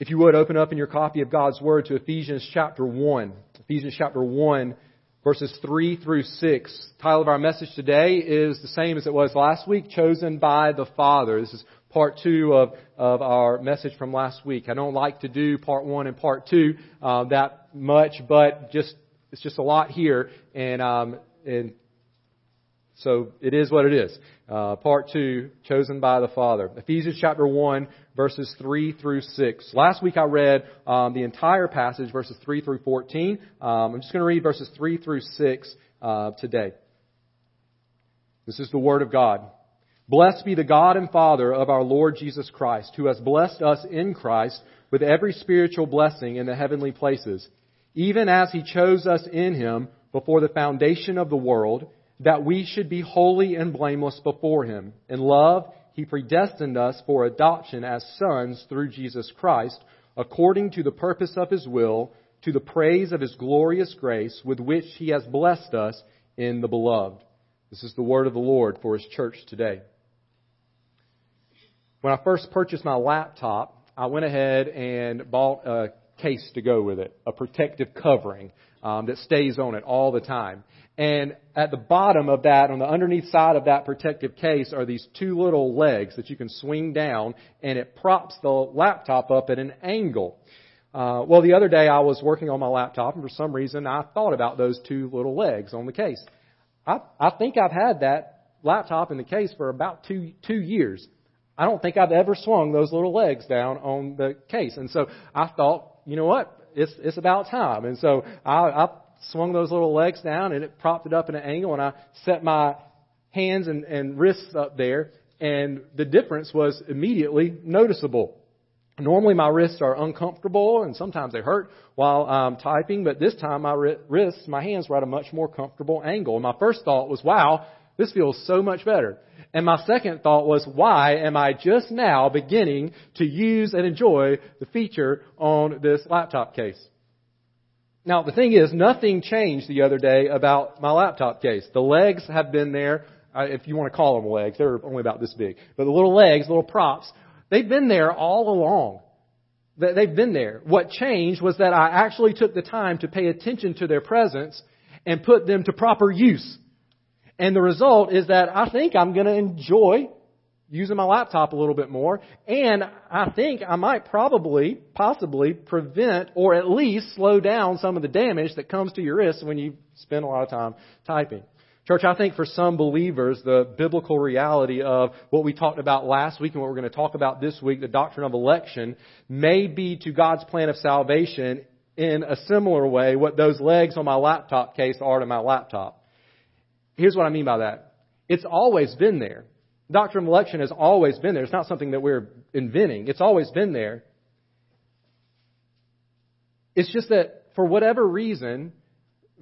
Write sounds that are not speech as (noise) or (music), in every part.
If you would, open up in your copy of God's Word to Ephesians chapter 1. Ephesians chapter 1, verses 3 through 6. The title of our message today is the same as it was last week, Chosen by the Father. This is part two of, of our message from last week. I don't like to do part one and part two uh, that much, but just it's just a lot here, and um, and so it is what it is. Uh, part two, chosen by the Father. Ephesians chapter 1, verses 3 through 6. Last week I read um, the entire passage, verses 3 through 14. Um, I'm just going to read verses 3 through 6 uh, today. This is the Word of God. Blessed be the God and Father of our Lord Jesus Christ, who has blessed us in Christ with every spiritual blessing in the heavenly places, even as He chose us in Him before the foundation of the world that we should be holy and blameless before Him. In love, He predestined us for adoption as sons through Jesus Christ, according to the purpose of His will, to the praise of His glorious grace, with which He has blessed us in the Beloved. This is the word of the Lord for His church today. When I first purchased my laptop, I went ahead and bought a case to go with it, a protective covering um, that stays on it all the time. And at the bottom of that, on the underneath side of that protective case, are these two little legs that you can swing down, and it props the laptop up at an angle. Uh, well, the other day I was working on my laptop, and for some reason I thought about those two little legs on the case. I, I think I've had that laptop in the case for about two two years. I don't think I've ever swung those little legs down on the case, and so I thought, you know what? It's it's about time. And so I, I swung those little legs down and it propped it up in an angle and I set my hands and, and wrists up there and the difference was immediately noticeable. Normally my wrists are uncomfortable and sometimes they hurt while I'm typing, but this time my wrists, my hands were at a much more comfortable angle. And my first thought was, wow, this feels so much better. And my second thought was, why am I just now beginning to use and enjoy the feature on this laptop case? Now, the thing is, nothing changed the other day about my laptop case. The legs have been there, uh, if you want to call them legs. They're only about this big. But the little legs, little props, they've been there all along. They've been there. What changed was that I actually took the time to pay attention to their presence and put them to proper use. And the result is that I think I'm going to enjoy using my laptop a little bit more. And I think I might probably, possibly prevent or at least slow down some of the damage that comes to your wrists when you spend a lot of time typing. Church, I think for some believers, the biblical reality of what we talked about last week and what we're going to talk about this week, the doctrine of election, may be to God's plan of salvation in a similar way what those legs on my laptop case are to my laptop. Here's what I mean by that. It's always been there doctrine of election has always been there. It's not something that we're inventing. It's always been there. It's just that for whatever reason,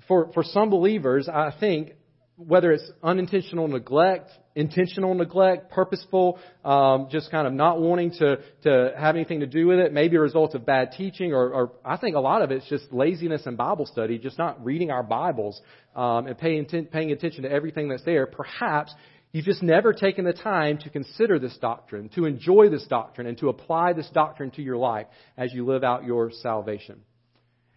for, for some believers, I think, whether it's unintentional neglect, intentional neglect, purposeful, um, just kind of not wanting to, to have anything to do with it, maybe a result of bad teaching, or, or I think a lot of it's just laziness in Bible study, just not reading our Bibles um, and paying, paying attention to everything that's there. Perhaps You've just never taken the time to consider this doctrine, to enjoy this doctrine, and to apply this doctrine to your life as you live out your salvation.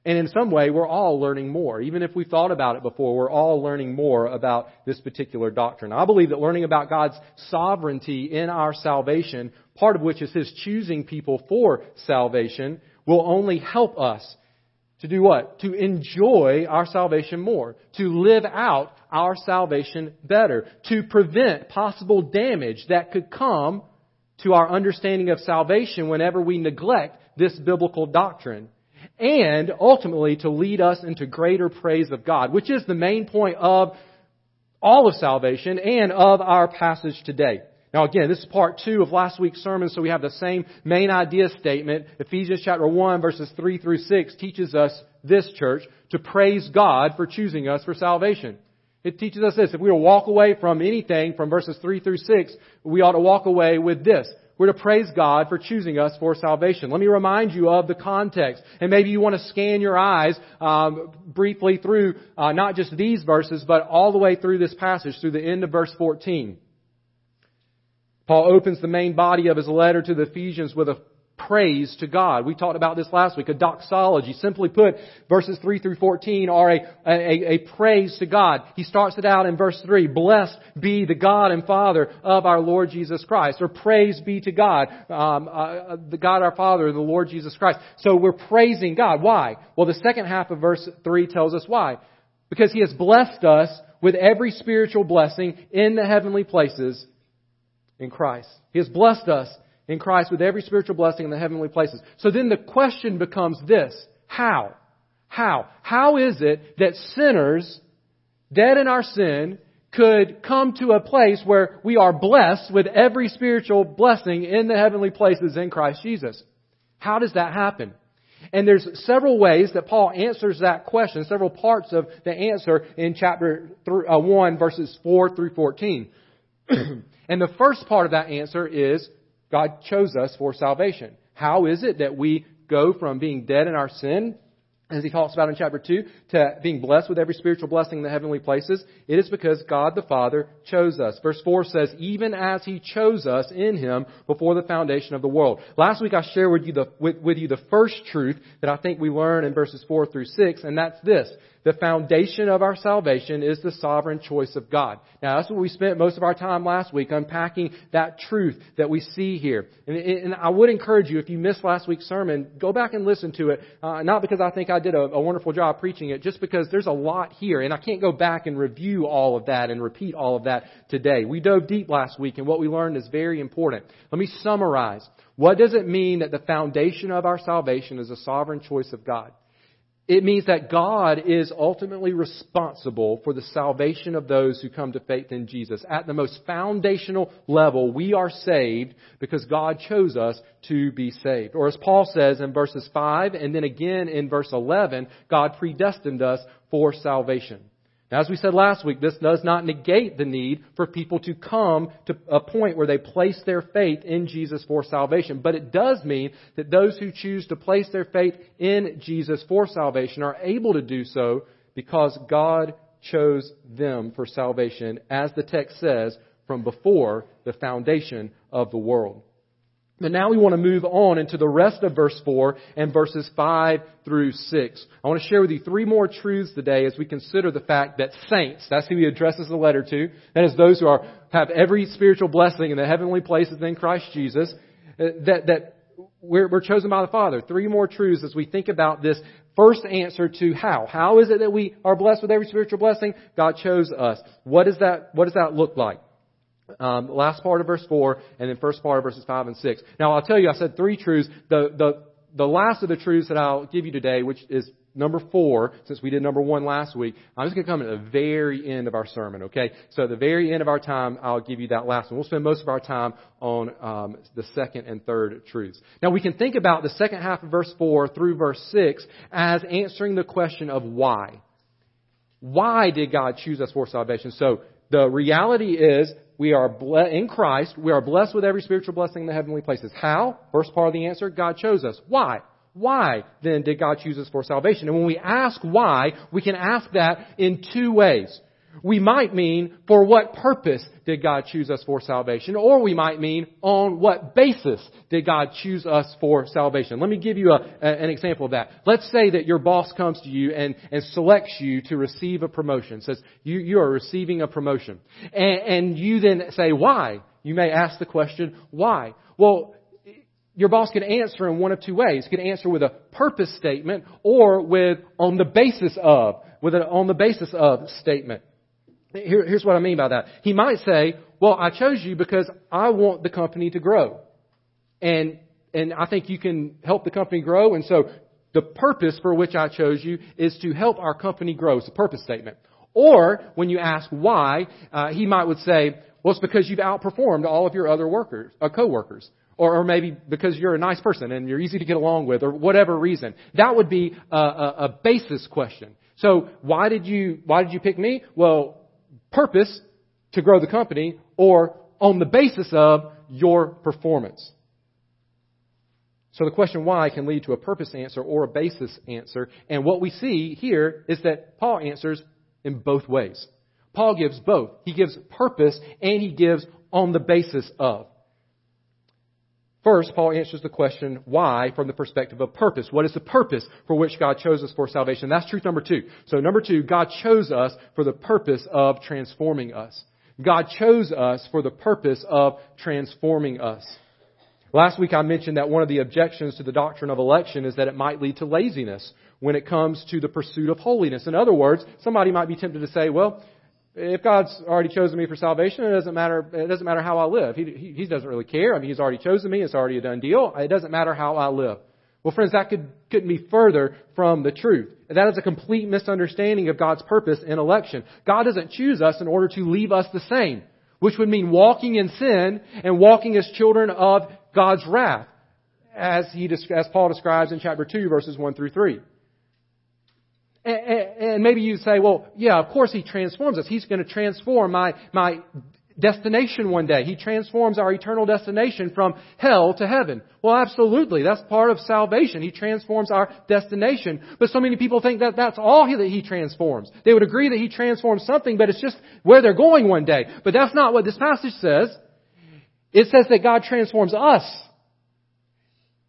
And in some way, we're all learning more. Even if we thought about it before, we're all learning more about this particular doctrine. I believe that learning about God's sovereignty in our salvation, part of which is His choosing people for salvation, will only help us to do what? To enjoy our salvation more. To live out our salvation better. To prevent possible damage that could come to our understanding of salvation whenever we neglect this biblical doctrine. And ultimately to lead us into greater praise of God, which is the main point of all of salvation and of our passage today. Now again, this is part two of last week's sermon, so we have the same main idea statement. Ephesians chapter 1 verses 3 through 6 teaches us this church to praise God for choosing us for salvation. It teaches us this. If we were to walk away from anything from verses 3 through 6, we ought to walk away with this. We're to praise God for choosing us for salvation. Let me remind you of the context. And maybe you want to scan your eyes um, briefly through uh, not just these verses, but all the way through this passage, through the end of verse 14. Paul opens the main body of his letter to the Ephesians with a praise to God. We talked about this last week, a doxology. Simply put, verses 3 through 14 are a, a, a praise to God. He starts it out in verse 3, blessed be the God and Father of our Lord Jesus Christ, or praise be to God, um, uh, the God our Father, the Lord Jesus Christ. So we're praising God. Why? Well, the second half of verse 3 tells us why. Because He has blessed us with every spiritual blessing in the heavenly places in Christ. He has blessed us in Christ with every spiritual blessing in the heavenly places. So then the question becomes this. How? How? How is it that sinners, dead in our sin, could come to a place where we are blessed with every spiritual blessing in the heavenly places in Christ Jesus? How does that happen? And there's several ways that Paul answers that question, several parts of the answer in chapter uh, 1 verses 4 through 14. (clears throat) and the first part of that answer is God chose us for salvation. How is it that we go from being dead in our sin as he talks about in chapter 2, to being blessed with every spiritual blessing in the heavenly places, it is because God the Father chose us. Verse 4 says, even as he chose us in him before the foundation of the world. Last week I shared with you the, with, with you the first truth that I think we learn in verses 4 through 6, and that's this. The foundation of our salvation is the sovereign choice of God. Now that's what we spent most of our time last week unpacking that truth that we see here. And, and I would encourage you, if you missed last week's sermon, go back and listen to it. Uh, not because I think I did a, a wonderful job preaching it, just because there's a lot here, and I can't go back and review all of that and repeat all of that today. We dove deep last week, and what we learned is very important. Let me summarize. What does it mean that the foundation of our salvation is a sovereign choice of God? It means that God is ultimately responsible for the salvation of those who come to faith in Jesus. At the most foundational level, we are saved because God chose us to be saved. Or as Paul says in verses 5 and then again in verse 11, God predestined us for salvation. Now, as we said last week, this does not negate the need for people to come to a point where they place their faith in Jesus for salvation. But it does mean that those who choose to place their faith in Jesus for salvation are able to do so because God chose them for salvation, as the text says, from before the foundation of the world. But now we want to move on into the rest of verse 4 and verses 5 through 6. I want to share with you three more truths today as we consider the fact that saints, that's who he addresses the letter to, that is those who are, have every spiritual blessing in the heavenly places in Christ Jesus, uh, that, that we're, we're chosen by the Father. Three more truths as we think about this first answer to how. How is it that we are blessed with every spiritual blessing? God chose us. What does that, what does that look like? Um, last part of verse 4 and then first part of verses 5 and 6. Now I'll tell you, I said three truths. The, the, the last of the truths that I'll give you today, which is number four, since we did number one last week, I'm just going to come at the very end of our sermon, okay? So the very end of our time, I'll give you that last one. We'll spend most of our time on um, the second and third truths. Now we can think about the second half of verse 4 through verse 6 as answering the question of why. Why did God choose us for salvation? So the reality is we are ble- in Christ. We are blessed with every spiritual blessing in the heavenly places. How? First part of the answer, God chose us. Why? Why then did God choose us for salvation? And when we ask why, we can ask that in two ways. We might mean, for what purpose did God choose us for salvation? Or we might mean, on what basis did God choose us for salvation? Let me give you a, a, an example of that. Let's say that your boss comes to you and, and selects you to receive a promotion, says you, you are receiving a promotion. And, and you then say, why? You may ask the question, why? Well, your boss could answer in one of two ways. He answer with a purpose statement or with on the basis of, with an on the basis of statement. Here, here's what I mean by that. He might say, well, I chose you because I want the company to grow. And, and I think you can help the company grow. And so the purpose for which I chose you is to help our company grow. It's a purpose statement. Or when you ask why, uh, he might would say, well, it's because you've outperformed all of your other workers, uh, co-workers. Or, or maybe because you're a nice person and you're easy to get along with or whatever reason. That would be a, a, a basis question. So why did you, why did you pick me? Well, purpose to grow the company or on the basis of your performance. So the question why can lead to a purpose answer or a basis answer. And what we see here is that Paul answers in both ways. Paul gives both. He gives purpose and he gives on the basis of. First, Paul answers the question, why, from the perspective of purpose. What is the purpose for which God chose us for salvation? That's truth number two. So number two, God chose us for the purpose of transforming us. God chose us for the purpose of transforming us. Last week I mentioned that one of the objections to the doctrine of election is that it might lead to laziness when it comes to the pursuit of holiness. In other words, somebody might be tempted to say, well, if God's already chosen me for salvation, it doesn't matter. It doesn't matter how I live. He, he, he doesn't really care. I mean, He's already chosen me. It's already a done deal. It doesn't matter how I live. Well, friends, that could, couldn't be further from the truth. That is a complete misunderstanding of God's purpose in election. God doesn't choose us in order to leave us the same, which would mean walking in sin and walking as children of God's wrath, as he, as Paul describes in chapter 2, verses 1 through 3. And maybe you say, well, yeah, of course he transforms us. He's going to transform my, my destination one day. He transforms our eternal destination from hell to heaven. Well, absolutely. That's part of salvation. He transforms our destination. But so many people think that that's all that he transforms. They would agree that he transforms something, but it's just where they're going one day. But that's not what this passage says. It says that God transforms us.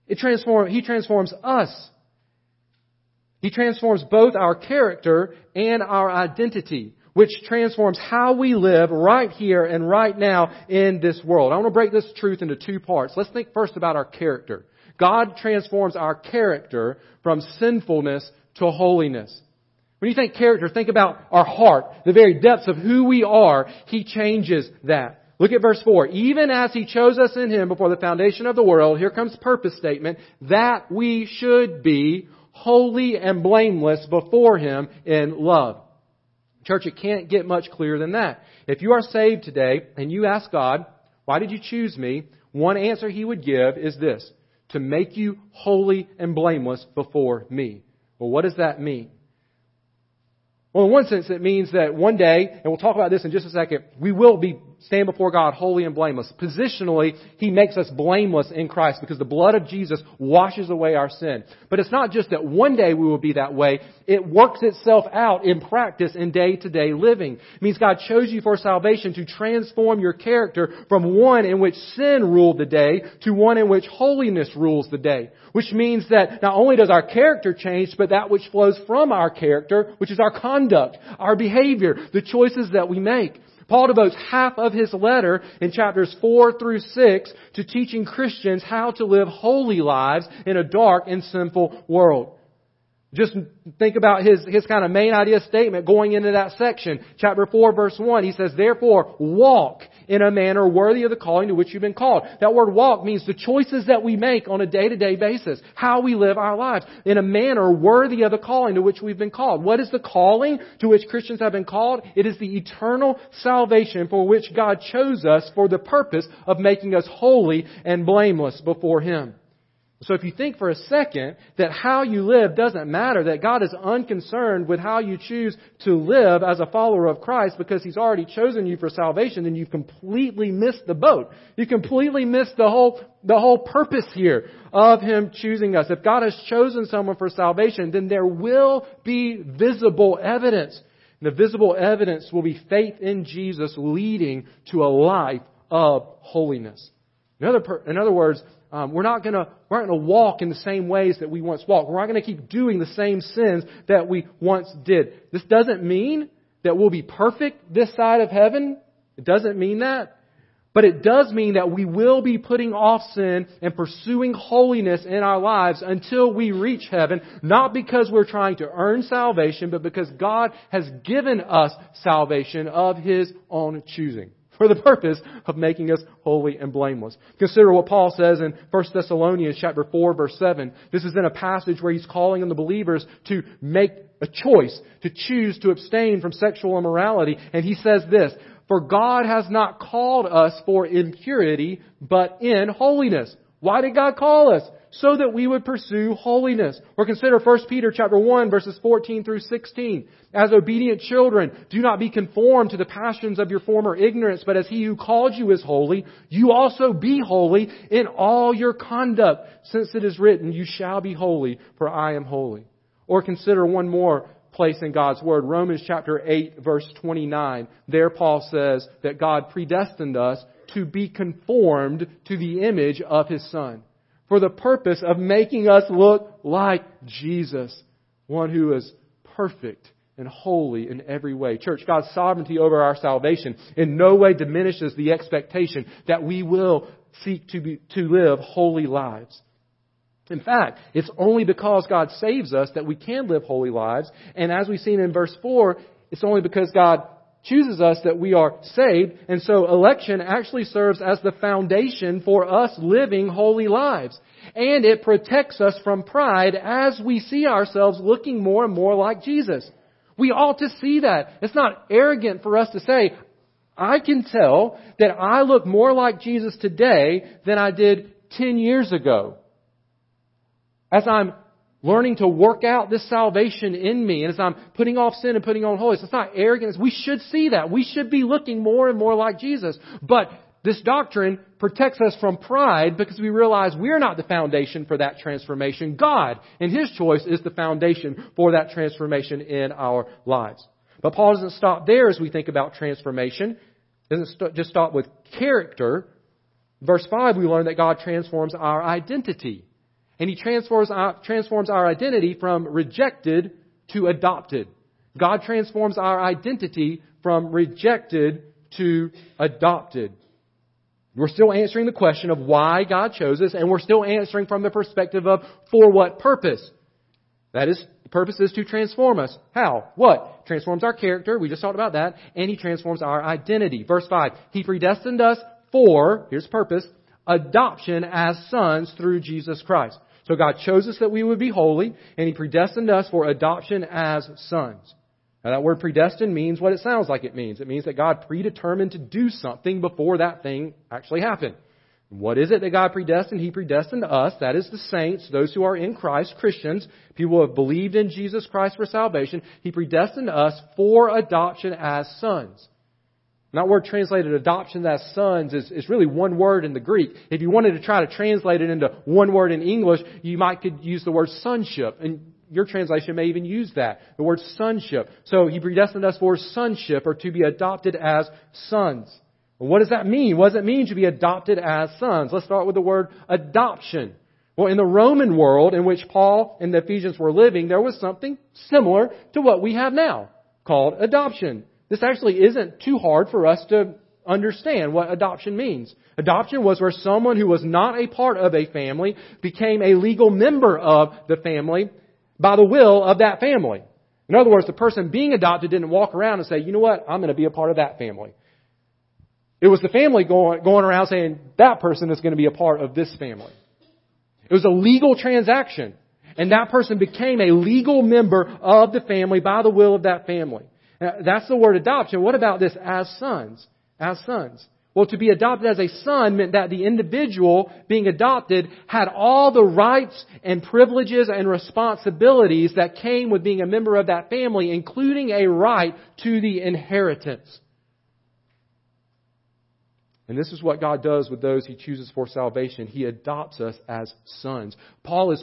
It transform, he transforms us. He transforms both our character and our identity, which transforms how we live right here and right now in this world. I want to break this truth into two parts. Let's think first about our character. God transforms our character from sinfulness to holiness. When you think character, think about our heart, the very depths of who we are. He changes that. Look at verse 4. Even as He chose us in Him before the foundation of the world, here comes purpose statement, that we should be holy and blameless before Him in love. Church, it can't get much clearer than that. If you are saved today and you ask God, why did you choose me? One answer He would give is this, to make you holy and blameless before me. Well, what does that mean? Well, in one sense, it means that one day, and we'll talk about this in just a second, we will be stand before God holy and blameless. Positionally, He makes us blameless in Christ because the blood of Jesus washes away our sin. But it's not just that one day we will be that way. It works itself out in practice in day to day living. It means God chose you for salvation to transform your character from one in which sin ruled the day to one in which holiness rules the day. Which means that not only does our character change, but that which flows from our character, which is our conduct, our behavior, the choices that we make. Paul devotes half of his letter in chapters 4 through 6 to teaching Christians how to live holy lives in a dark and sinful world. Just think about his, his kind of main idea statement going into that section. Chapter 4 verse 1, he says, Therefore, walk in a manner worthy of the calling to which you've been called. That word walk means the choices that we make on a day-to-day basis. How we live our lives. In a manner worthy of the calling to which we've been called. What is the calling to which Christians have been called? It is the eternal salvation for which God chose us for the purpose of making us holy and blameless before Him. So if you think for a second that how you live doesn't matter, that God is unconcerned with how you choose to live as a follower of Christ because He's already chosen you for salvation, then you've completely missed the boat. You completely missed the whole, the whole purpose here of Him choosing us. If God has chosen someone for salvation, then there will be visible evidence. And the visible evidence will be faith in Jesus leading to a life of holiness. In other, in other words, um, we're not going to we're not going to walk in the same ways that we once walked. We're not going to keep doing the same sins that we once did. This doesn't mean that we'll be perfect this side of heaven. It doesn't mean that. But it does mean that we will be putting off sin and pursuing holiness in our lives until we reach heaven, not because we're trying to earn salvation, but because God has given us salvation of His own choosing for the purpose of making us holy and blameless. Consider what Paul says in 1 Thessalonians chapter 4 verse 7. This is in a passage where he's calling on the believers to make a choice, to choose to abstain from sexual immorality. And he says this, For God has not called us for impurity, but in holiness. Why did God call us? So that we would pursue holiness. Or consider 1 Peter chapter 1 verses 14 through 16. As obedient children, do not be conformed to the passions of your former ignorance, but as he who called you is holy, you also be holy in all your conduct, since it is written, you shall be holy, for I am holy. Or consider one more place in God's Word. Romans chapter 8 verse 29. There Paul says that God predestined us to be conformed to the image of His Son. For the purpose of making us look like Jesus, one who is perfect and holy in every way. Church, God's sovereignty over our salvation in no way diminishes the expectation that we will seek to, be, to live holy lives. In fact, it's only because God saves us that we can live holy lives. And as we've seen in verse 4, it's only because God chooses us that we are saved. And so election actually serves as the foundation for us living holy lives. And it protects us from pride as we see ourselves looking more and more like Jesus. We ought to see that. It's not arrogant for us to say, I can tell that I look more like Jesus today than I did 10 years ago. As I'm learning to work out this salvation in me, and as I'm putting off sin and putting on holiness, it's not arrogance. We should see that. We should be looking more and more like Jesus. But this doctrine protects us from pride because we realize we're not the foundation for that transformation. God, in His choice, is the foundation for that transformation in our lives. But Paul doesn't stop there as we think about transformation. Doesn't just stop with character. Verse 5, we learn that God transforms our identity. And He transforms our, transforms our identity from rejected to adopted. God transforms our identity from rejected to adopted. We're still answering the question of why God chose us, and we're still answering from the perspective of for what purpose. That is, the purpose is to transform us. How? What? Transforms our character. We just talked about that. And He transforms our identity. Verse 5. He predestined us for, here's purpose, adoption as sons through Jesus Christ. So God chose us that we would be holy, and He predestined us for adoption as sons. Now that word predestined means what it sounds like it means. It means that God predetermined to do something before that thing actually happened. What is it that God predestined? He predestined us, that is the saints, those who are in Christ, Christians, people who have believed in Jesus Christ for salvation. He predestined us for adoption as sons. That word translated adoption as sons is, is really one word in the Greek. If you wanted to try to translate it into one word in English, you might could use the word sonship. And your translation may even use that, the word sonship. So he predestined us for sonship or to be adopted as sons. What does that mean? What does it mean to be adopted as sons? Let's start with the word adoption. Well, in the Roman world in which Paul and the Ephesians were living, there was something similar to what we have now called adoption. This actually isn't too hard for us to understand what adoption means. Adoption was where someone who was not a part of a family became a legal member of the family by the will of that family. In other words, the person being adopted didn't walk around and say, you know what, I'm going to be a part of that family. It was the family going, going around saying, that person is going to be a part of this family. It was a legal transaction. And that person became a legal member of the family by the will of that family. That's the word adoption. What about this as sons? As sons. Well, to be adopted as a son meant that the individual being adopted had all the rights and privileges and responsibilities that came with being a member of that family, including a right to the inheritance. And this is what God does with those He chooses for salvation. He adopts us as sons. Paul is,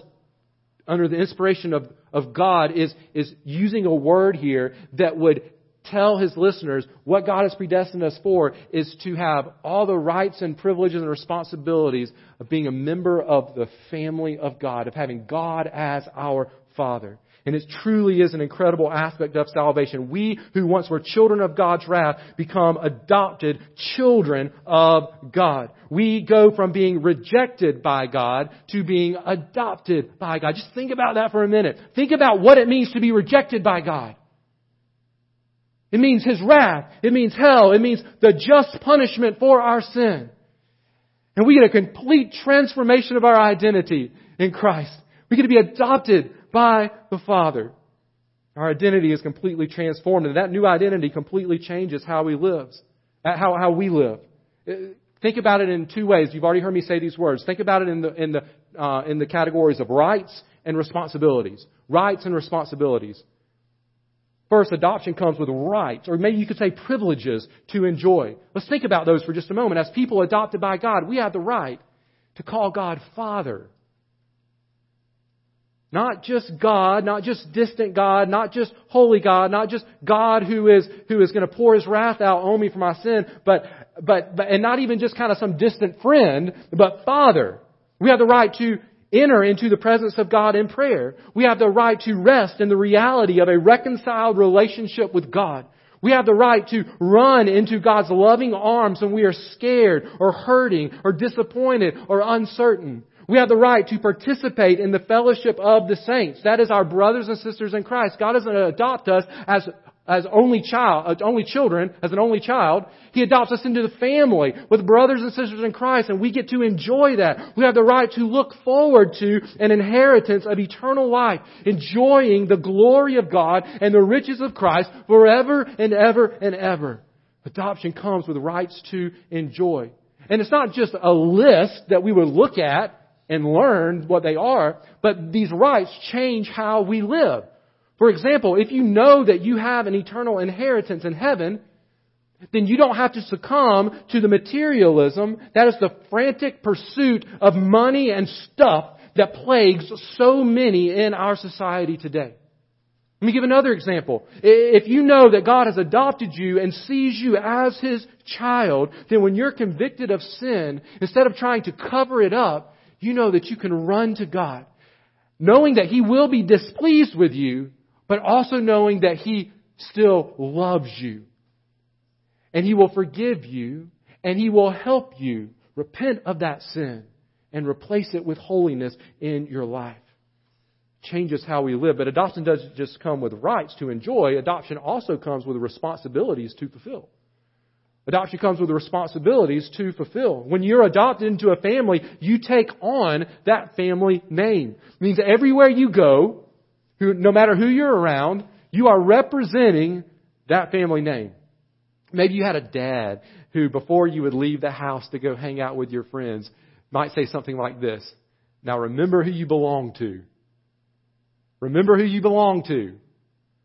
under the inspiration of, of God, is, is using a word here that would tell his listeners what God has predestined us for is to have all the rights and privileges and responsibilities of being a member of the family of God, of having God as our Father. And it truly is an incredible aspect of salvation. We who once were children of God's wrath become adopted children of God. We go from being rejected by God to being adopted by God. Just think about that for a minute. Think about what it means to be rejected by God. It means His wrath. It means hell. It means the just punishment for our sin. And we get a complete transformation of our identity in Christ. We get to be adopted by the Father. Our identity is completely transformed, and that new identity completely changes how we live. How, how we live. Uh, think about it in two ways. You've already heard me say these words. Think about it in the, in the, uh, in the categories of rights and responsibilities. Rights and responsibilities. First, adoption comes with rights, or maybe you could say privileges to enjoy. Let's think about those for just a moment. As people adopted by God, we have the right to call God Father. Not just God, not just distant God, not just holy God, not just God who is, who is going to pour His wrath out on me for my sin, but, but, but, and not even just kind of some distant friend, but Father. We have the right to enter into the presence of God in prayer. We have the right to rest in the reality of a reconciled relationship with God. We have the right to run into God's loving arms when we are scared or hurting or disappointed or uncertain. We have the right to participate in the fellowship of the saints. That is our brothers and sisters in Christ. God doesn't adopt us as as only child, only children, as an only child. He adopts us into the family with brothers and sisters in Christ, and we get to enjoy that. We have the right to look forward to an inheritance of eternal life, enjoying the glory of God and the riches of Christ forever and ever and ever. Adoption comes with rights to enjoy. And it's not just a list that we would look at and learn what they are, but these rights change how we live. For example, if you know that you have an eternal inheritance in heaven, then you don't have to succumb to the materialism that is the frantic pursuit of money and stuff that plagues so many in our society today. Let me give another example. If you know that God has adopted you and sees you as His child, then when you're convicted of sin, instead of trying to cover it up, you know that you can run to God, knowing that He will be displeased with you, but also knowing that He still loves you. And He will forgive you, and He will help you repent of that sin and replace it with holiness in your life. Changes how we live. But adoption doesn't just come with rights to enjoy, adoption also comes with responsibilities to fulfill. Adoption comes with responsibilities to fulfill. When you're adopted into a family, you take on that family name. It means everywhere you go, no matter who you're around, you are representing that family name. Maybe you had a dad who, before you would leave the house to go hang out with your friends, might say something like this. Now remember who you belong to. Remember who you belong to.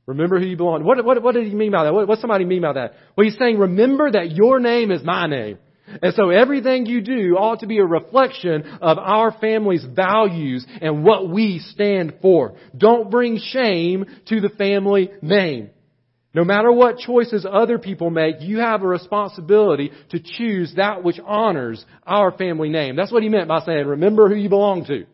Remember who you belong to. What, what, what did he mean by that? What, what somebody mean by that? Well, he's saying, remember that your name is my name. And so everything you do ought to be a reflection of our family's values and what we stand for. Don't bring shame to the family name. No matter what choices other people make, you have a responsibility to choose that which honors our family name. That's what he meant by saying, remember who you belong to.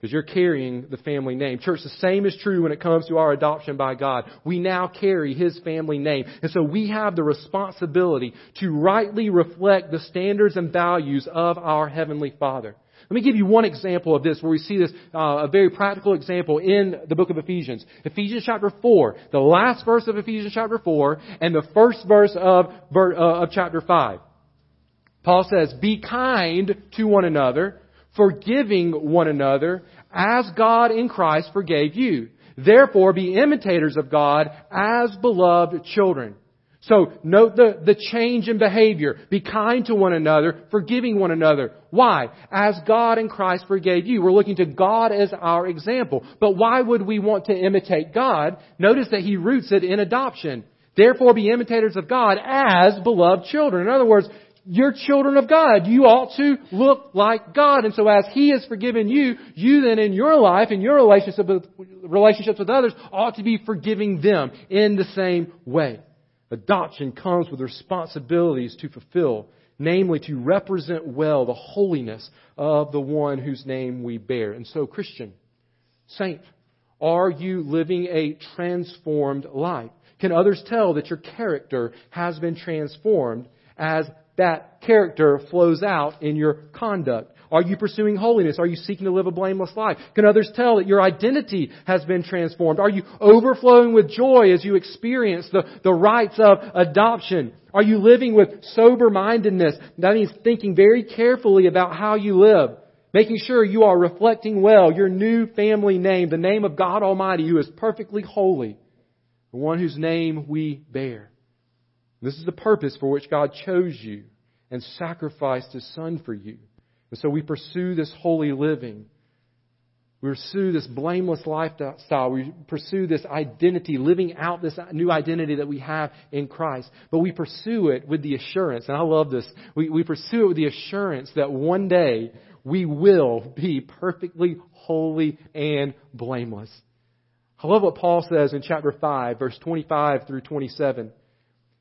Because you're carrying the family name. Church, the same is true when it comes to our adoption by God. We now carry His family name. And so we have the responsibility to rightly reflect the standards and values of our Heavenly Father. Let me give you one example of this where we see this, uh, a very practical example in the book of Ephesians. Ephesians chapter 4, the last verse of Ephesians chapter 4, and the first verse of, uh, of chapter 5. Paul says, Be kind to one another, forgiving one another as God in Christ forgave you. Therefore, be imitators of God as beloved children. So, note the, the change in behavior. Be kind to one another, forgiving one another. Why? As God in Christ forgave you. We're looking to God as our example. But why would we want to imitate God? Notice that He roots it in adoption. Therefore, be imitators of God as beloved children. In other words, you're children of God. You ought to look like God. And so as He has forgiven you, you then in your life, in your relationship with, relationships with others, ought to be forgiving them in the same way. Adoption comes with responsibilities to fulfill, namely to represent well the holiness of the one whose name we bear. And so, Christian, saint, are you living a transformed life? Can others tell that your character has been transformed as that character flows out in your conduct? Are you pursuing holiness? Are you seeking to live a blameless life? Can others tell that your identity has been transformed? Are you overflowing with joy as you experience the, the rights of adoption? Are you living with sober mindedness? That means thinking very carefully about how you live. Making sure you are reflecting well your new family name, the name of God Almighty who is perfectly holy, the one whose name we bear. This is the purpose for which God chose you and sacrificed His Son for you. And so we pursue this holy living. We pursue this blameless lifestyle. We pursue this identity, living out this new identity that we have in Christ. But we pursue it with the assurance, and I love this, we, we pursue it with the assurance that one day we will be perfectly holy and blameless. I love what Paul says in chapter 5, verse 25 through 27.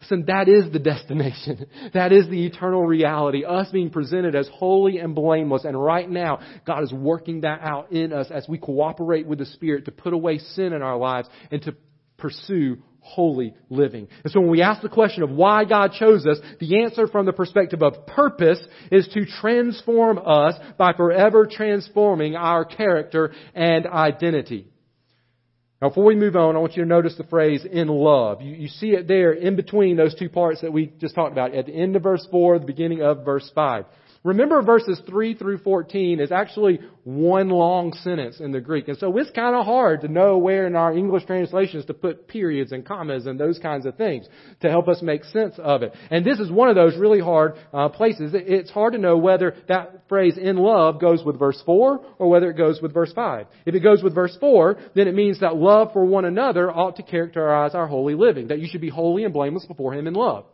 Listen, that is the destination. (laughs) That is the eternal reality. Us being presented as holy and blameless. And right now, God is working that out in us as we cooperate with the Spirit to put away sin in our lives and to pursue holy living. And so when we ask the question of why God chose us, the answer from the perspective of purpose is to transform us by forever transforming our character and identity. Now, before we move on, I want you to notice the phrase in love. You, you, see it there in between those two parts that we just talked about at the end of verse 4, the beginning of verse 5. Remember verses 3 through 14 is actually one long sentence in the Greek. And so it's kind of hard to know where in our English translations to put periods and commas and those kinds of things to help us make sense of it. And this is one of those really hard uh, places. It's hard to know whether that phrase in love goes with verse 4 or whether it goes with verse 5. If it goes with verse 4, then it means that love for one another ought to characterize our holy living, that you should be holy and blameless before Him in love.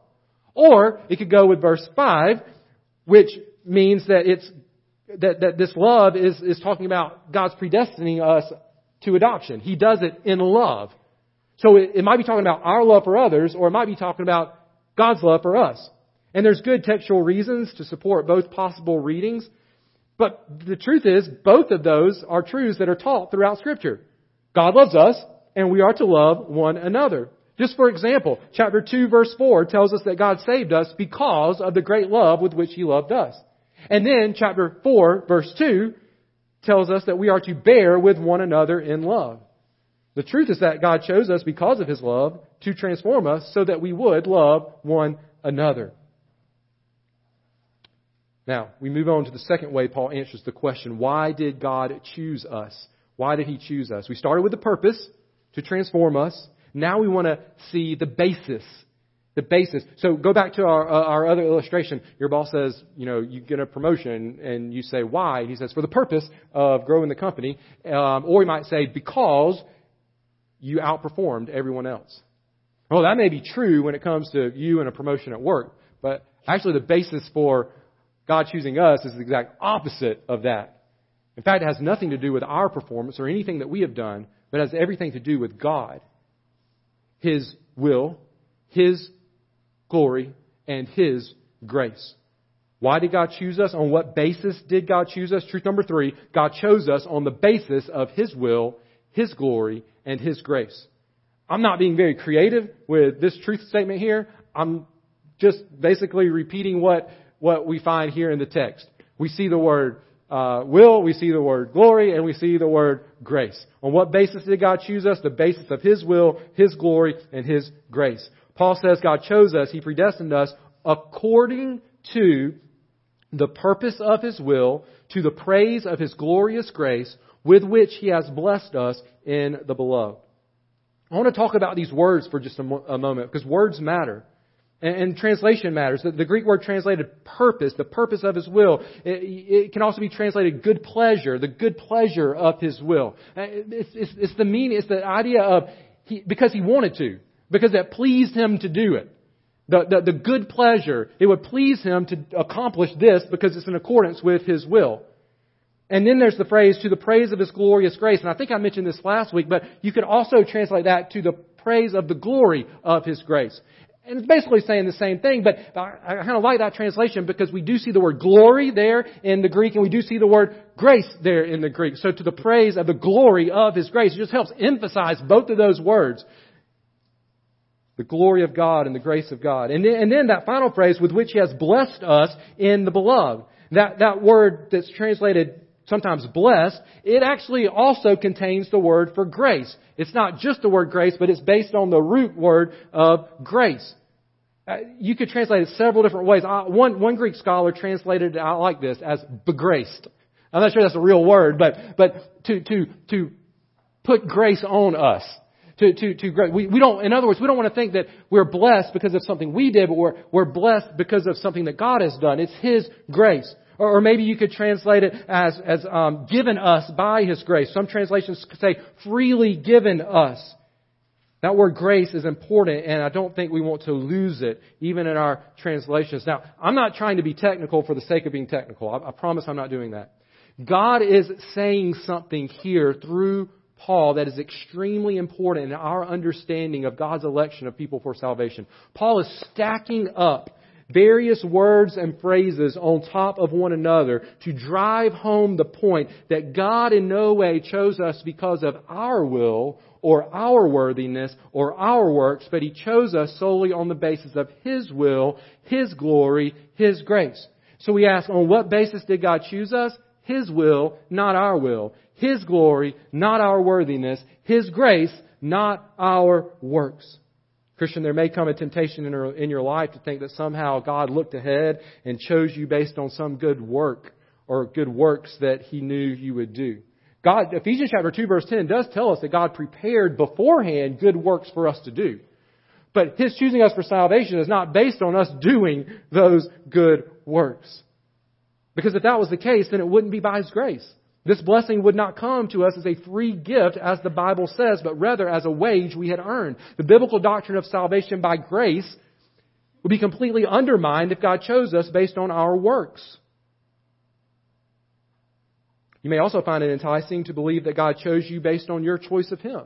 Or it could go with verse 5, which means that it's that, that this love is, is talking about God's predestining us to adoption. He does it in love. So it, it might be talking about our love for others, or it might be talking about God's love for us. And there's good textual reasons to support both possible readings. But the truth is, both of those are truths that are taught throughout Scripture. God loves us, and we are to love one another. Just for example, chapter 2 verse 4 tells us that God saved us because of the great love with which He loved us. And then chapter 4 verse 2 tells us that we are to bear with one another in love. The truth is that God chose us because of His love to transform us so that we would love one another. Now, we move on to the second way Paul answers the question, why did God choose us? Why did He choose us? We started with the purpose to transform us. Now we want to see the basis the basis. So go back to our, uh, our other illustration. Your boss says, you know, you get a promotion and you say, why? He says, for the purpose of growing the company. Um, or he might say, because you outperformed everyone else. Well, that may be true when it comes to you and a promotion at work, but actually the basis for God choosing us is the exact opposite of that. In fact, it has nothing to do with our performance or anything that we have done, but has everything to do with God. His will, His glory, and His grace. Why did God choose us? On what basis did God choose us? Truth number three, God chose us on the basis of His will, His glory, and His grace. I'm not being very creative with this truth statement here. I'm just basically repeating what, what we find here in the text. We see the word uh, will, we see the word glory, and we see the word grace. On what basis did God choose us? The basis of His will, His glory, and His grace. Paul says God chose us, He predestined us according to the purpose of His will, to the praise of His glorious grace, with which He has blessed us in the beloved. I want to talk about these words for just a, mo- a moment, because words matter. And, and translation matters. The, the, Greek word translated purpose, the purpose of His will, it, it, can also be translated good pleasure, the good pleasure of His will. It's, it's, it's the meaning, it's the idea of he, because He wanted to because it pleased him to do it. The, the, the good pleasure, it would please him to accomplish this because it's in accordance with his will. And then there's the phrase, to the praise of his glorious grace. And I think I mentioned this last week, but you could also translate that to the praise of the glory of his grace. And it's basically saying the same thing, but I, I kind of like that translation because we do see the word glory there in the Greek and we do see the word grace there in the Greek. So to the praise of the glory of His grace. It just helps emphasize both of those words the glory of God and the grace of God. And then, and then that final phrase, with which He has blessed us in the beloved. That, that word that's translated sometimes blessed, it actually also contains the word for grace. It's not just the word grace, but it's based on the root word of grace. Uh, you could translate it several different ways. One, one Greek scholar translated it out like this, as begraced. I'm not sure that's a real word, but, but to, to, to put grace on us To, to, to grow. We, we don't, in other words, we don't want to think that we're blessed because of something we did, but we're, we're blessed because of something that God has done. It's His grace. Or, or maybe you could translate it as, as um, given us by His grace. Some translations say freely given us. That word grace is important, and I don't think we want to lose it, even in our translations. Now, I'm not trying to be technical for the sake of being technical. I, I promise I'm not doing that. God is saying something here through Paul that is extremely important in our understanding of God's election of people for salvation. Paul is stacking up various words and phrases on top of one another to drive home the point that God in no way chose us because of our will or our worthiness or our works, but He chose us solely on the basis of His will, His glory, His grace. So we ask, on what basis did God choose us? His will, not our will. His glory, not our worthiness. His grace, not our works. Christian, there may come a temptation in your life to think that somehow God looked ahead and chose you based on some good work or good works that He knew you would do. God, Ephesians chapter 2 verse 10 does tell us that God prepared beforehand good works for us to do. But His choosing us for salvation is not based on us doing those good works. Because if that was the case, then it wouldn't be by His grace. This blessing would not come to us as a free gift, as the Bible says, but rather as a wage we had earned. The biblical doctrine of salvation by grace would be completely undermined if God chose us based on our works. You may also find it enticing to believe that God chose you based on your choice of Him.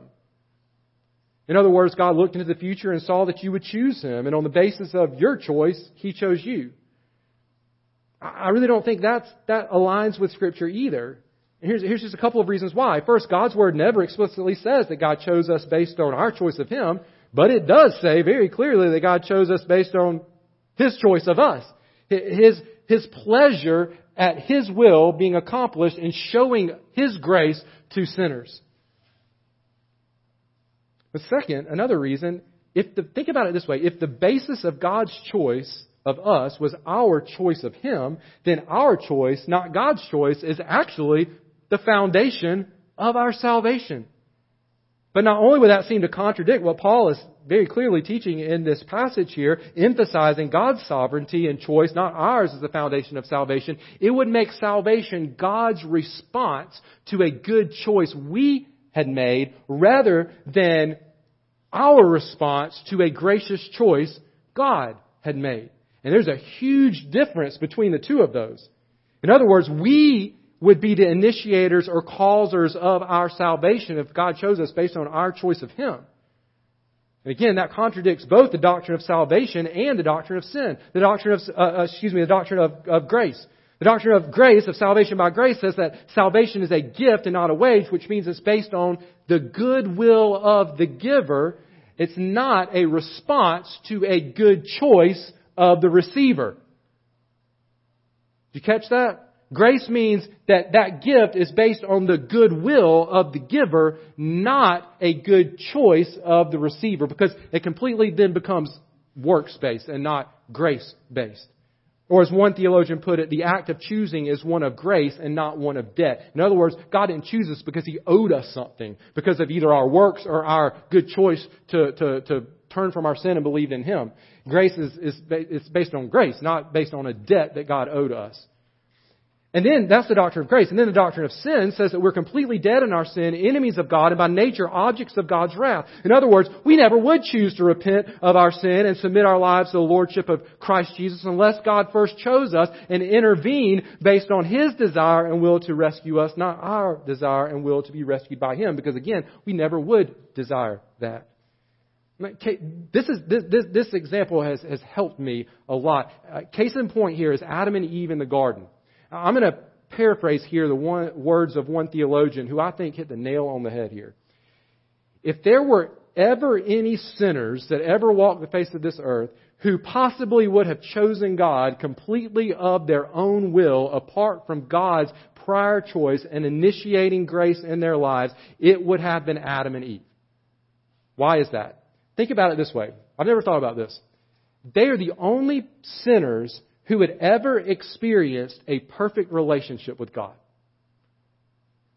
In other words, God looked into the future and saw that you would choose Him, and on the basis of your choice, He chose you. I really don't think that's, that aligns with Scripture either. Here's, here's just a couple of reasons why. First, God's Word never explicitly says that God chose us based on our choice of Him, but it does say very clearly that God chose us based on His choice of us. His, His pleasure at His will being accomplished in showing His grace to sinners. But second, another reason, if the, think about it this way, if the basis of God's choice of us was our choice of Him, then our choice, not God's choice, is actually the foundation of our salvation. But not only would that seem to contradict what Paul is very clearly teaching in this passage here, emphasizing God's sovereignty and choice, not ours as the foundation of salvation, it would make salvation God's response to a good choice we had made rather than our response to a gracious choice God had made. And there's a huge difference between the two of those. In other words, we would be the initiators or causers of our salvation if God chose us based on our choice of Him. And again, that contradicts both the doctrine of salvation and the doctrine of sin. The doctrine of, uh, uh, excuse me, the doctrine of, of grace. The doctrine of grace, of salvation by grace, says that salvation is a gift and not a wage, which means it's based on the goodwill of the giver. It's not a response to a good choice of the receiver. Did you catch that? Grace means that that gift is based on the goodwill of the giver, not a good choice of the receiver, because it completely then becomes works based and not grace based. Or as one theologian put it, the act of choosing is one of grace and not one of debt. In other words, God didn't choose us because He owed us something, because of either our works or our good choice to, to, to turn from our sin and believe in Him. Grace is, is it's based on grace, not based on a debt that God owed us. And then that's the doctrine of grace. And then the doctrine of sin says that we're completely dead in our sin, enemies of God, and by nature objects of God's wrath. In other words, we never would choose to repent of our sin and submit our lives to the Lordship of Christ Jesus unless God first chose us and intervened based on His desire and will to rescue us, not our desire and will to be rescued by Him. Because again, we never would desire that. This, is, this, this, this example has, has helped me a lot. Uh, case in point here is Adam and Eve in the garden. I'm going to paraphrase here the one, words of one theologian who I think hit the nail on the head here. If there were ever any sinners that ever walked the face of this earth who possibly would have chosen God completely of their own will apart from God's prior choice and initiating grace in their lives, it would have been Adam and Eve. Why is that? Think about it this way. I've never thought about this. They are the only sinners who had ever experienced a perfect relationship with God.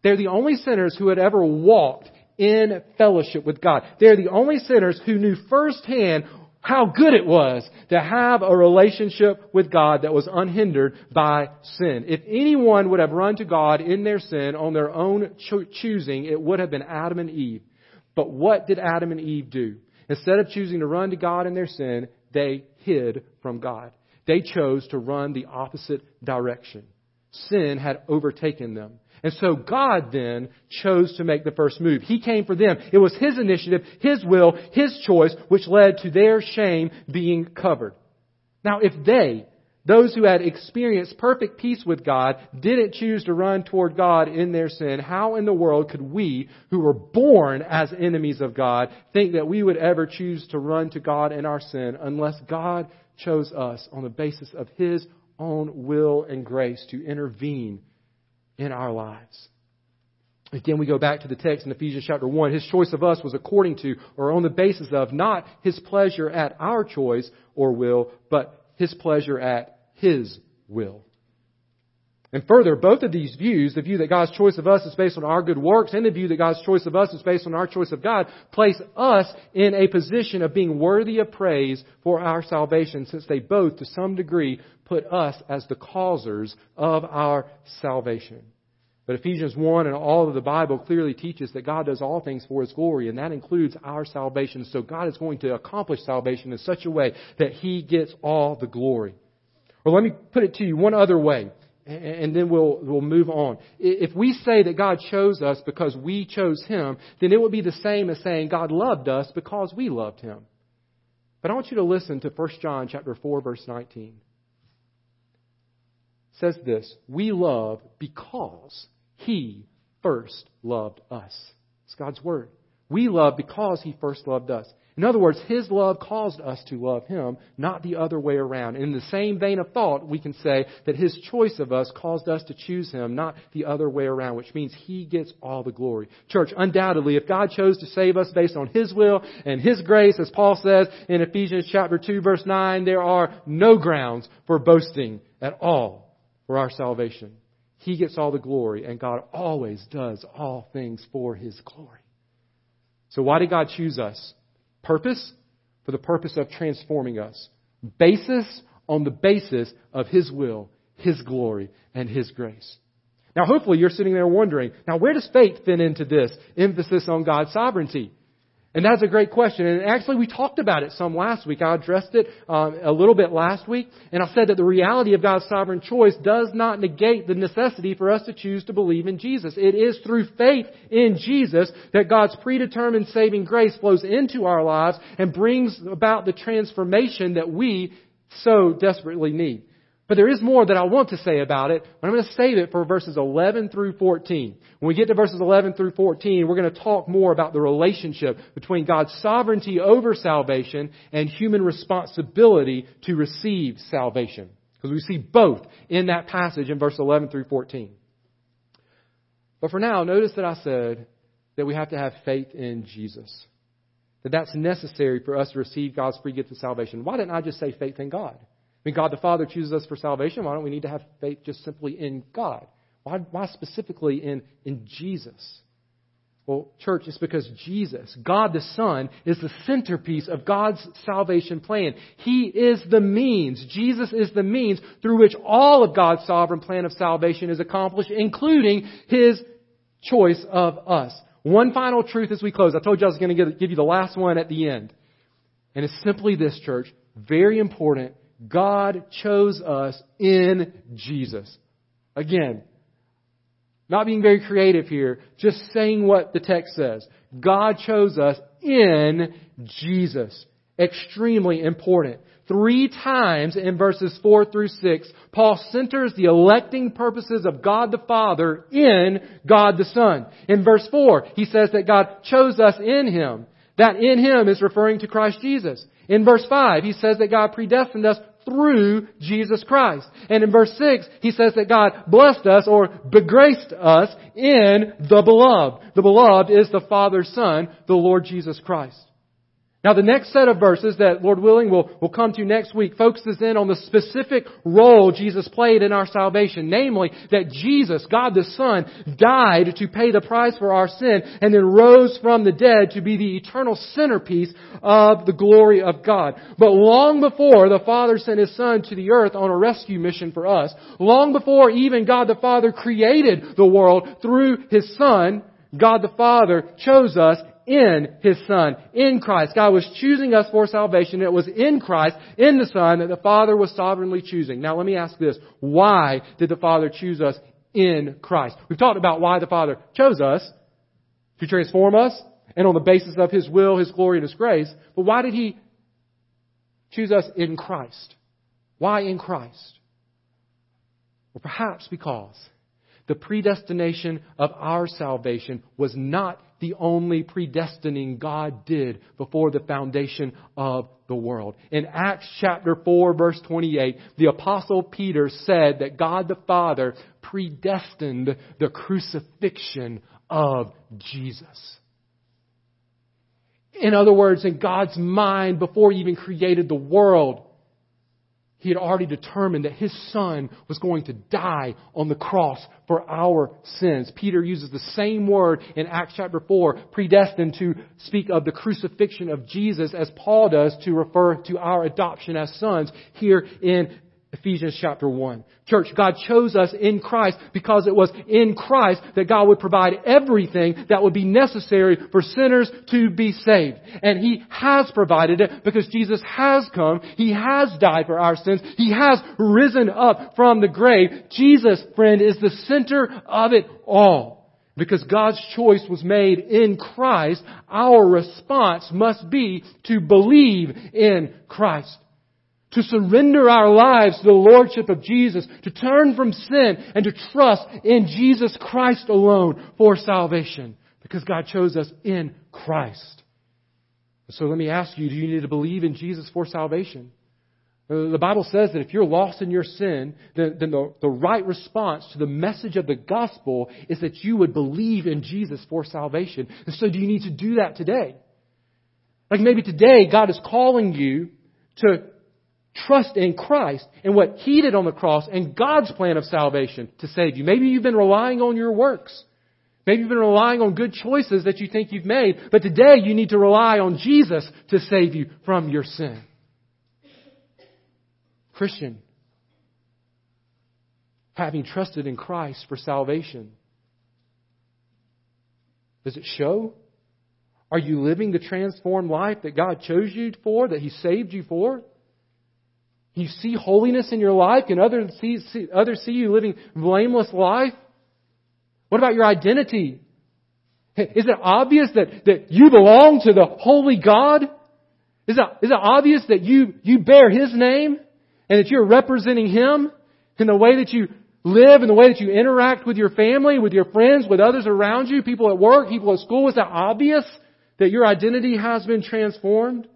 They're the only sinners who had ever walked in fellowship with God. They're the only sinners who knew firsthand how good it was to have a relationship with God that was unhindered by sin. If anyone would have run to God in their sin on their own cho- choosing, it would have been Adam and Eve. But what did Adam and Eve do? Instead of choosing to run to God in their sin, they hid from God. They chose to run the opposite direction. Sin had overtaken them. And so God then chose to make the first move. He came for them. It was His initiative, His will, His choice, which led to their shame being covered. Now, if they, those who had experienced perfect peace with God, didn't choose to run toward God in their sin, how in the world could we, who were born as enemies of God, think that we would ever choose to run to God in our sin unless God chose us on the basis of His own will and grace to intervene in our lives? Again, we go back to the text in Ephesians chapter 1. His choice of us was according to or on the basis of not His pleasure at our choice or will, but His pleasure at His will. And further, both of these views, the view that God's choice of us is based on our good works and the view that God's choice of us is based on our choice of God, place us in a position of being worthy of praise for our salvation since they both, to some degree, put us as the causers of our salvation. But Ephesians 1 and all of the Bible clearly teaches that God does all things for His glory, and that includes our salvation. So God is going to accomplish salvation in such a way that He gets all the glory. Or let me put it to you one other way and then we'll, we'll move on. If we say that God chose us because we chose Him, then it would be the same as saying God loved us because we loved Him. But I want you to listen to 1 John chapter 4 verse 19. It says this, we love because He first loved us. It's God's Word. We love because He first loved us. In other words, His love caused us to love Him, not the other way around. In the same vein of thought, we can say that His choice of us caused us to choose Him, not the other way around, which means He gets all the glory. Church, undoubtedly, if God chose to save us based on His will and His grace, as Paul says in Ephesians chapter 2 verse 9, there are no grounds for boasting at all for our salvation. He gets all the glory, and God always does all things for His glory. So why did God choose us? Purpose? For the purpose of transforming us. Basis on the basis of His will, His glory, and His grace. Now hopefully you're sitting there wondering, now where does faith fit into this emphasis on God's sovereignty? And that's a great question. And actually, we talked about it some last week. I addressed it um, a little bit last week, and I said that the reality of God's sovereign choice does not negate the necessity for us to choose to believe in Jesus. It is through faith in Jesus that God's predetermined saving grace flows into our lives and brings about the transformation that we so desperately need. But there is more that I want to say about it, but I'm going to save it for verses 11 through 14. When we get to verses 11 through 14, we're going to talk more about the relationship between God's sovereignty over salvation and human responsibility to receive salvation. Because we see both in that passage in verse 11 through 14. But for now, notice that I said that we have to have faith in Jesus. That that's necessary for us to receive God's free gift of salvation. Why didn't I just say faith in God? I mean, God the Father chooses us for salvation. Why don't we need to have faith just simply in God? Why, why specifically in, in Jesus? Well, church, it's because Jesus, God the Son, is the centerpiece of God's salvation plan. He is the means. Jesus is the means through which all of God's sovereign plan of salvation is accomplished, including His choice of us. One final truth as we close. I told you I was going to give you the last one at the end. And it's simply this, church. Very important God chose us in Jesus. Again, not being very creative here, just saying what the text says. God chose us in Jesus. Extremely important. Three times in verses 4 through 6, Paul centers the electing purposes of God the Father in God the Son. In verse 4, he says that God chose us in Him. That in Him is referring to Christ Jesus. In verse 5, he says that God predestined us through Jesus Christ. And in verse 6, he says that God blessed us or begraced us in the beloved. The beloved is the Father's Son, the Lord Jesus Christ. Now the next set of verses that Lord willing will will come to next week focuses in on the specific role Jesus played in our salvation. Namely, that Jesus, God the Son, died to pay the price for our sin and then rose from the dead to be the eternal centerpiece of the glory of God. But long before the Father sent His Son to the earth on a rescue mission for us, long before even God the Father created the world through His Son, God the Father chose us in His Son, in Christ. God was choosing us for salvation. It was in Christ, in the Son, that the Father was sovereignly choosing. Now let me ask this. Why did the Father choose us in Christ? We've talked about why the Father chose us to transform us and on the basis of His will, His glory, and His grace. But why did He choose us in Christ? Why in Christ? Well, perhaps because the predestination of our salvation was not the only predestining God did before the foundation of the world. In Acts chapter 4 verse 28, the apostle Peter said that God the Father predestined the crucifixion of Jesus. In other words, in God's mind, before He even created the world, he had already determined that his son was going to die on the cross for our sins. Peter uses the same word in Acts chapter 4, predestined to speak of the crucifixion of Jesus as Paul does to refer to our adoption as sons here in Ephesians chapter 1. Church, God chose us in Christ because it was in Christ that God would provide everything that would be necessary for sinners to be saved. And He has provided it because Jesus has come. He has died for our sins. He has risen up from the grave. Jesus, friend, is the center of it all. Because God's choice was made in Christ, our response must be to believe in Christ to surrender our lives to the Lordship of Jesus, to turn from sin and to trust in Jesus Christ alone for salvation. Because God chose us in Christ. So let me ask you, do you need to believe in Jesus for salvation? Uh, the Bible says that if you're lost in your sin, then, then the, the right response to the message of the gospel is that you would believe in Jesus for salvation. And so do you need to do that today? Like maybe today God is calling you to trust in Christ and what He did on the cross and God's plan of salvation to save you. Maybe you've been relying on your works. Maybe you've been relying on good choices that you think you've made, but today you need to rely on Jesus to save you from your sin. Christian, having trusted in Christ for salvation, does it show? Are you living the transformed life that God chose you for, that He saved you for? You see holiness in your life? Can others see, see, others see you living blameless life? What about your identity? Is it obvious that, that you belong to the holy God? Is it, is it obvious that you, you bear His name and that you're representing Him in the way that you live, in the way that you interact with your family, with your friends, with others around you, people at work, people at school? Is that obvious that your identity has been transformed?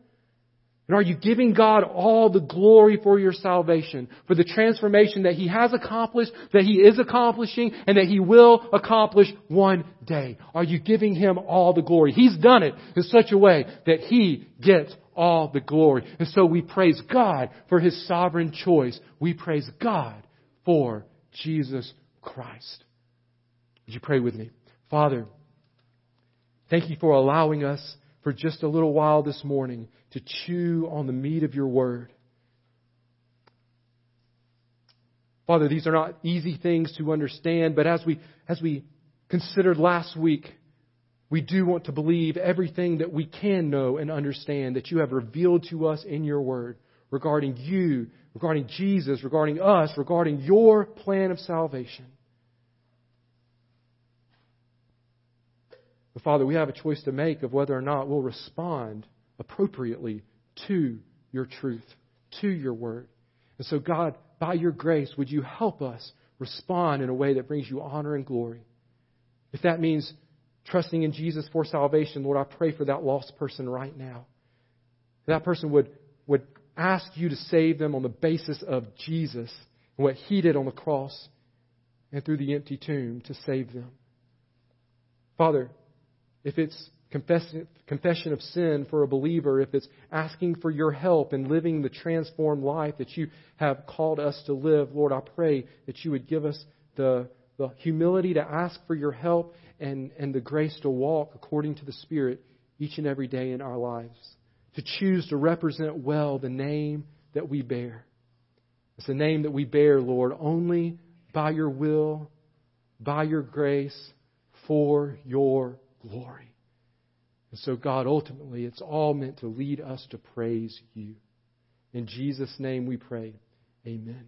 And are you giving God all the glory for your salvation, for the transformation that He has accomplished, that He is accomplishing, and that He will accomplish one day? Are you giving Him all the glory? He's done it in such a way that He gets all the glory. And so we praise God for His sovereign choice. We praise God for Jesus Christ. Would you pray with me? Father, thank you for allowing us for just a little while this morning to chew on the meat of your word. Father, these are not easy things to understand, but as we, as we considered last week, we do want to believe everything that we can know and understand that you have revealed to us in your word regarding you, regarding Jesus, regarding us, regarding your plan of salvation. But Father, we have a choice to make of whether or not we'll respond appropriately to your truth, to your word. And so, God, by your grace, would you help us respond in a way that brings you honor and glory? If that means trusting in Jesus for salvation, Lord, I pray for that lost person right now. That person would, would ask you to save them on the basis of Jesus and what he did on the cross and through the empty tomb to save them. Father, if it's confession, of sin for a believer, if it's asking for your help in living the transformed life that you have called us to live, Lord, I pray that you would give us the, the humility to ask for your help and, and the grace to walk according to the Spirit each and every day in our lives. To choose to represent well the name that we bear. It's a name that we bear, Lord, only by your will, by your grace, for your glory. And so, God, ultimately, it's all meant to lead us to praise you. In Jesus' name we pray. Amen.